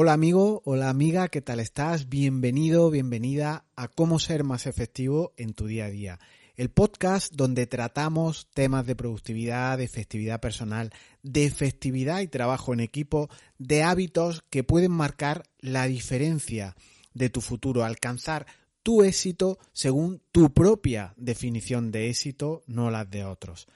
Hola amigo, hola amiga, ¿qué tal estás? Bienvenido, bienvenida a cómo ser más efectivo en tu día a día. El podcast donde tratamos temas de productividad, de efectividad personal, de efectividad y trabajo en equipo, de hábitos que pueden marcar la diferencia de tu futuro, alcanzar tu éxito según tu propia definición de éxito, no las de otros.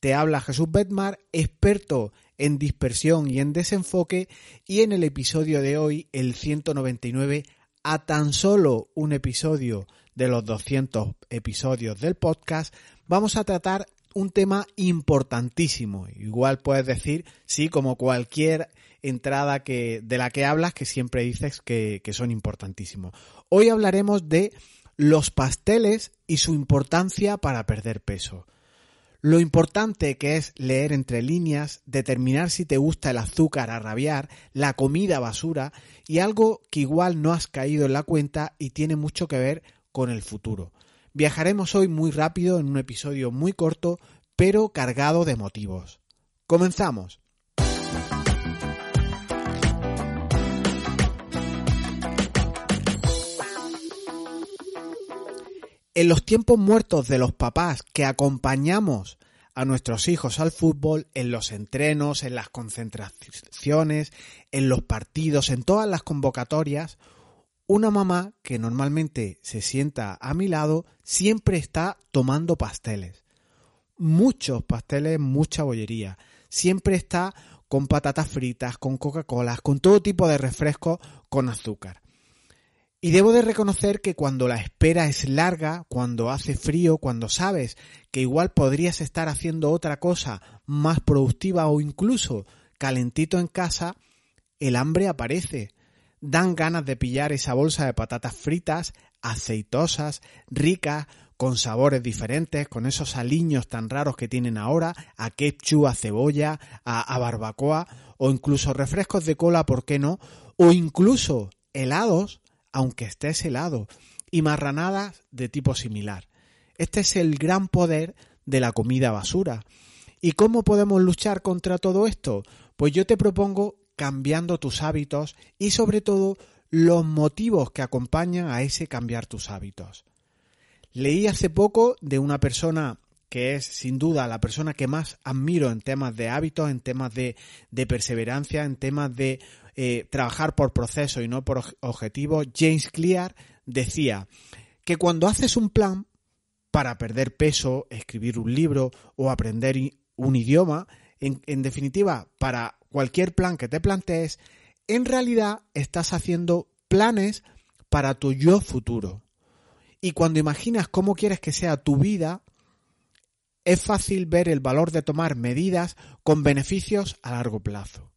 Te habla Jesús Betmar, experto en dispersión y en desenfoque, y en el episodio de hoy, el 199, a tan solo un episodio de los 200 episodios del podcast, vamos a tratar un tema importantísimo. Igual puedes decir, sí, como cualquier entrada que, de la que hablas, que siempre dices que, que son importantísimos. Hoy hablaremos de los pasteles y su importancia para perder peso. Lo importante que es leer entre líneas, determinar si te gusta el azúcar a rabiar, la comida basura y algo que igual no has caído en la cuenta y tiene mucho que ver con el futuro. Viajaremos hoy muy rápido en un episodio muy corto, pero cargado de motivos. Comenzamos. En los tiempos muertos de los papás que acompañamos a nuestros hijos al fútbol, en los entrenos, en las concentraciones, en los partidos, en todas las convocatorias, una mamá que normalmente se sienta a mi lado siempre está tomando pasteles. Muchos pasteles, mucha bollería. Siempre está con patatas fritas, con Coca-Cola, con todo tipo de refrescos con azúcar. Y debo de reconocer que cuando la espera es larga, cuando hace frío, cuando sabes que igual podrías estar haciendo otra cosa más productiva o incluso calentito en casa, el hambre aparece. Dan ganas de pillar esa bolsa de patatas fritas, aceitosas, ricas, con sabores diferentes, con esos aliños tan raros que tienen ahora, a ketchup, a cebolla, a, a barbacoa, o incluso refrescos de cola, ¿por qué no? O incluso helados aunque estés helado, y marranadas de tipo similar. Este es el gran poder de la comida basura. ¿Y cómo podemos luchar contra todo esto? Pues yo te propongo cambiando tus hábitos y sobre todo los motivos que acompañan a ese cambiar tus hábitos. Leí hace poco de una persona que es sin duda la persona que más admiro en temas de hábitos, en temas de, perseverancia, en temas de eh, trabajar por proceso y no por objetivo, James Clear decía que cuando haces un plan para perder peso, escribir un libro o aprender un idioma, en, en definitiva, para cualquier plan que te plantees, en realidad estás haciendo planes para tu yo futuro. Y cuando imaginas cómo quieres que sea tu vida, es fácil ver el valor de tomar medidas con beneficios a largo plazo.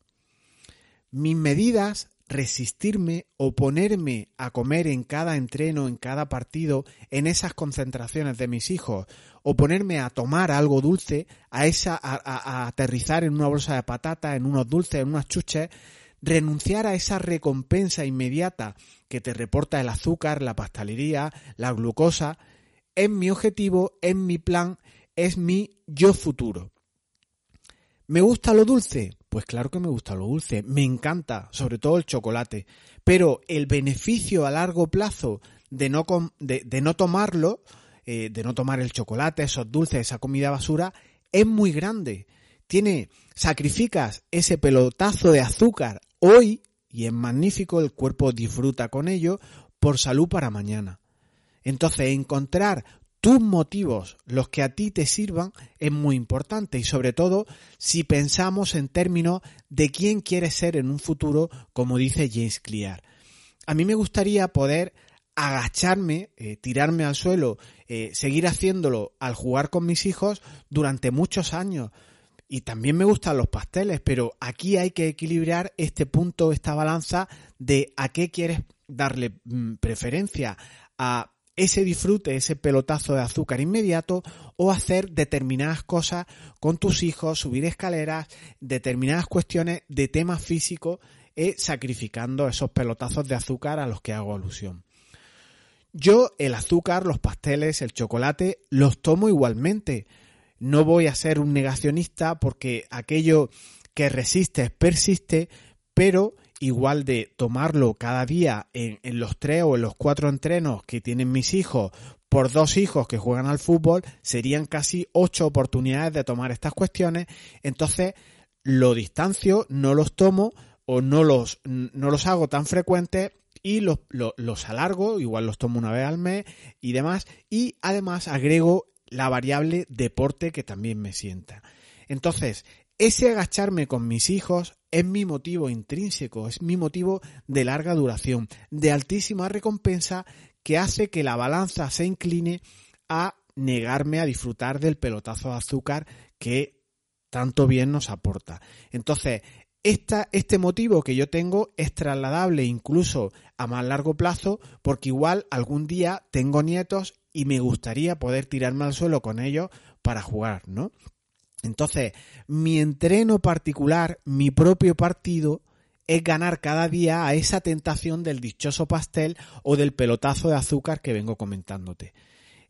Mis medidas, resistirme, oponerme a comer en cada entreno, en cada partido, en esas concentraciones de mis hijos, oponerme a tomar algo dulce, a esa, a, aterrizar en una bolsa de patata, en unos dulces, en unas chuches, renunciar a esa recompensa inmediata que te reporta el azúcar, la pastelería, la glucosa, es mi objetivo, es mi plan, es mi yo futuro. ¿Me gusta lo dulce? Pues claro que me gusta lo dulce, me encanta, sobre todo el chocolate, pero el beneficio a largo plazo de no, de, no tomarlo, eh, de no tomar el chocolate, esos dulces, esa comida basura, es muy grande. Tiene, sacrificas ese pelotazo de azúcar hoy y es magnífico, el cuerpo disfruta con ello por salud para mañana. Entonces, encontrar tus motivos, los que a ti te sirvan, es muy importante y sobre todo si pensamos en términos de quién quieres ser en un futuro, como dice James Clear. A mí me gustaría poder agacharme, eh, tirarme al suelo, eh, seguir haciéndolo al jugar con mis hijos durante muchos años. Y también me gustan los pasteles, pero aquí hay que equilibrar este punto, esta balanza de a qué quieres darle mm, preferencia, a ese disfrute, ese pelotazo de azúcar inmediato o hacer determinadas cosas con tus hijos, subir escaleras, determinadas cuestiones de tema físico eh, sacrificando esos pelotazos de azúcar a los que hago alusión. Yo el azúcar, los pasteles, el chocolate los tomo igualmente. No voy a ser un negacionista porque aquello que resiste persiste, pero igual de tomarlo cada día en, los tres o en los cuatro entrenos que tienen mis hijos por dos hijos que juegan al fútbol, serían casi ocho oportunidades de tomar estas cuestiones. Entonces, lo distancio, no los tomo o no los, no los hago tan frecuentes y los, los, los, alargo, igual los tomo una vez al mes y demás, y además agrego la variable deporte que también me sienta. Entonces, ese agacharme con mis hijos es mi motivo intrínseco, es mi motivo de larga duración, de altísima recompensa que hace que la balanza se incline a negarme a disfrutar del pelotazo de azúcar que tanto bien nos aporta. Entonces, este motivo que yo tengo es trasladable incluso a más largo plazo porque igual algún día tengo nietos y me gustaría poder tirarme al suelo con ellos para jugar, ¿no? Entonces, mi entreno particular, mi propio partido, es ganar cada día a esa tentación del dichoso pastel o del pelotazo de azúcar que vengo comentándote.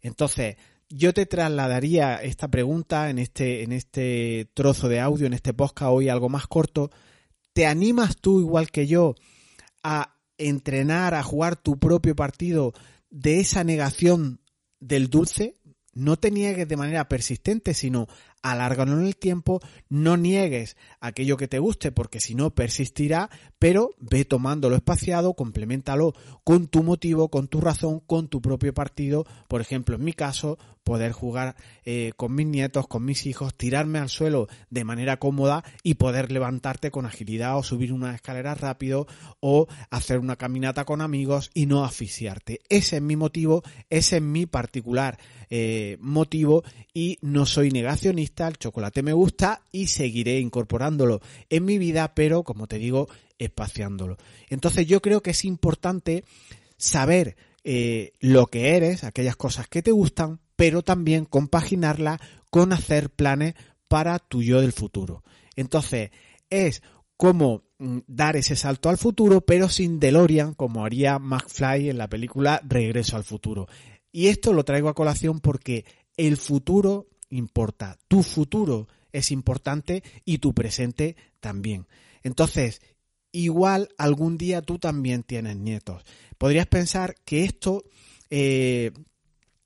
Entonces, yo te trasladaría esta pregunta en este, en este trozo de audio, en este podcast hoy algo más corto. ¿Te animas tú, igual que yo, a entrenar, a jugar tu propio partido de esa negación del dulce? No te niegues de manera persistente, sino alárgalo en el tiempo, no niegues aquello que te guste porque si no persistirá, pero ve tomándolo espaciado, complementalo con tu motivo, con tu razón, con tu propio partido, por ejemplo en mi caso, poder jugar eh, con mis nietos, con mis hijos, tirarme al suelo de manera cómoda y poder levantarte con agilidad o subir una escalera rápido o hacer una caminata con amigos y no asfixiarte. Ese es mi motivo, ese es mi particular eh, motivo y no soy negacionista el chocolate me gusta y seguiré incorporándolo en mi vida, pero como te digo, espaciándolo. Entonces yo creo que es importante saber eh, lo que eres, aquellas cosas que te gustan, pero también compaginarla con hacer planes para tu yo del futuro. Entonces, es como mm, dar ese salto al futuro, pero sin DeLorean, como haría McFly en la película Regreso al futuro. Y esto lo traigo a colación porque el futuro importa. Tu futuro es importante y tu presente también. Entonces, igual algún día tú también tienes nietos. Podrías pensar que esto eh,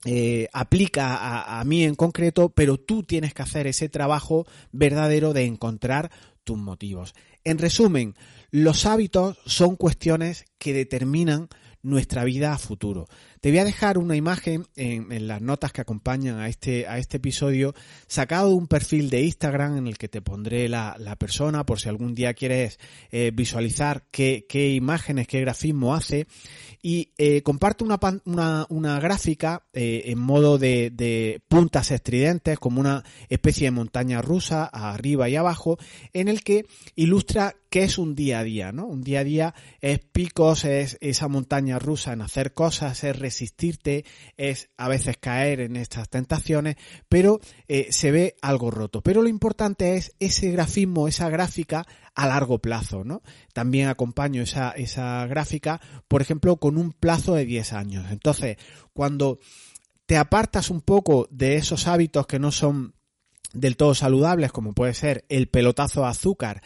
eh, aplica a, a, mí en concreto, pero tú tienes que hacer ese trabajo verdadero de encontrar tus motivos. En resumen, los hábitos son cuestiones que determinan nuestra vida a futuro. Te voy a dejar una imagen en, las notas que acompañan a este, a este episodio, sacado de un perfil de Instagram en el que te pondré la, persona por si algún día quieres eh, visualizar qué, qué, imágenes, qué grafismo hace. Y eh, comparte una, una, una gráfica eh, en modo de, de, puntas estridentes, como una especie de montaña rusa, arriba y abajo, en el que ilustra qué es un día a día, ¿no? Un día a día es picos, es esa montaña rusa en hacer cosas, es resistirte, es a veces caer en estas tentaciones, pero eh, se ve algo roto. Pero lo importante es ese grafismo, esa gráfica a largo plazo, ¿no? También acompaño esa, esa gráfica, por ejemplo, con un plazo de 10 años. Entonces, cuando te apartas un poco de esos hábitos que no son del todo saludables, como puede ser el pelotazo de azúcar,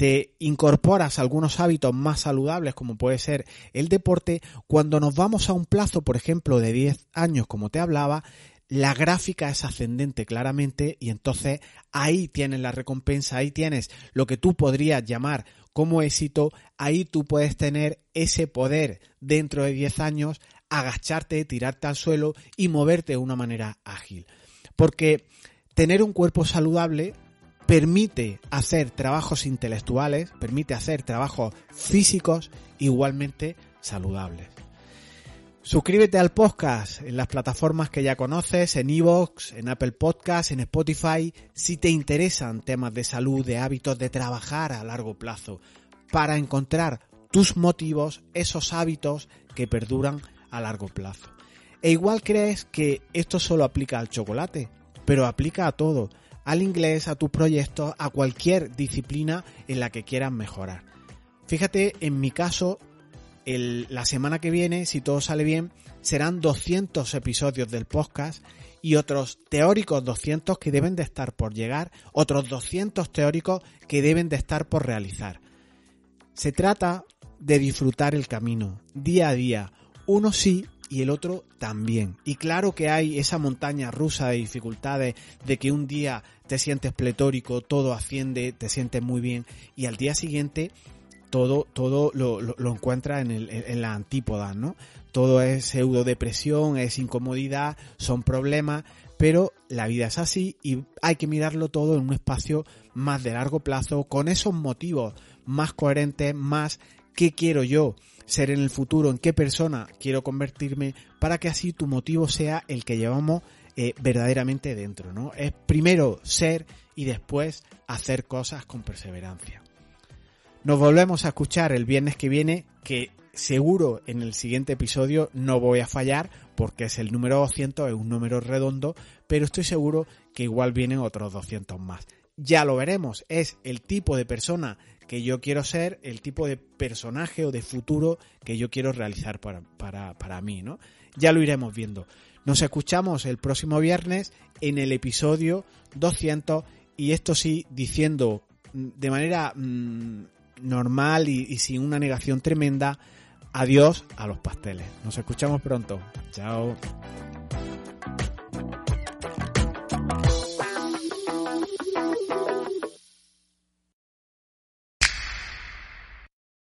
te incorporas algunos hábitos más saludables como puede ser el deporte, cuando nos vamos a un plazo, por ejemplo, de 10 años, como te hablaba, la gráfica es ascendente claramente y entonces ahí tienes la recompensa, ahí tienes lo que tú podrías llamar como éxito, ahí tú puedes tener ese poder dentro de 10 años, agacharte, tirarte al suelo y moverte de una manera ágil. Porque tener un cuerpo saludable permite hacer trabajos intelectuales, permite hacer trabajos físicos igualmente saludables. Suscríbete al podcast en las plataformas que ya conoces, en Evox, en Apple Podcasts, en Spotify, si te interesan temas de salud, de hábitos, de trabajar a largo plazo, para encontrar tus motivos, esos hábitos que perduran a largo plazo. E igual crees que esto solo aplica al chocolate, pero aplica a todo al inglés, a tus proyectos, a cualquier disciplina en la que quieras mejorar. Fíjate, en mi caso, la semana que viene, si todo sale bien, serán 200 episodios del podcast y otros teóricos 200 que deben de estar por llegar, otros 200 teóricos que deben de estar por realizar. Se trata de disfrutar el camino, día a día, uno sí y el otro también. Y claro que hay esa montaña rusa de dificultades, de que un día te sientes pletórico, todo asciende, te sientes muy bien, y al día siguiente todo, todo lo, lo, encuentras en, el, en la antípoda, ¿no? Todo es pseudo depresión, es incomodidad, son problemas, pero la vida es así y hay que mirarlo todo en un espacio más de largo plazo, con esos motivos más coherentes, más qué quiero yo ser en el futuro, en qué persona quiero convertirme, para que así tu motivo sea el que llevamos eh, verdaderamente dentro, ¿no? Es primero ser y después hacer cosas con perseverancia. Nos volvemos a escuchar el viernes que viene, que seguro en el siguiente episodio no voy a fallar porque es el número 200, es un número redondo, pero estoy seguro que igual vienen otros 200 más. Ya lo veremos, es el tipo de persona que yo quiero ser, el tipo de personaje o de futuro que yo quiero realizar para, para, para mí, ¿no? Ya lo iremos viendo. Nos escuchamos el próximo viernes en el episodio 200 y esto sí diciendo de manera mmm, normal y, y sin una negación tremenda, adiós a los pasteles. Nos escuchamos pronto. Chao.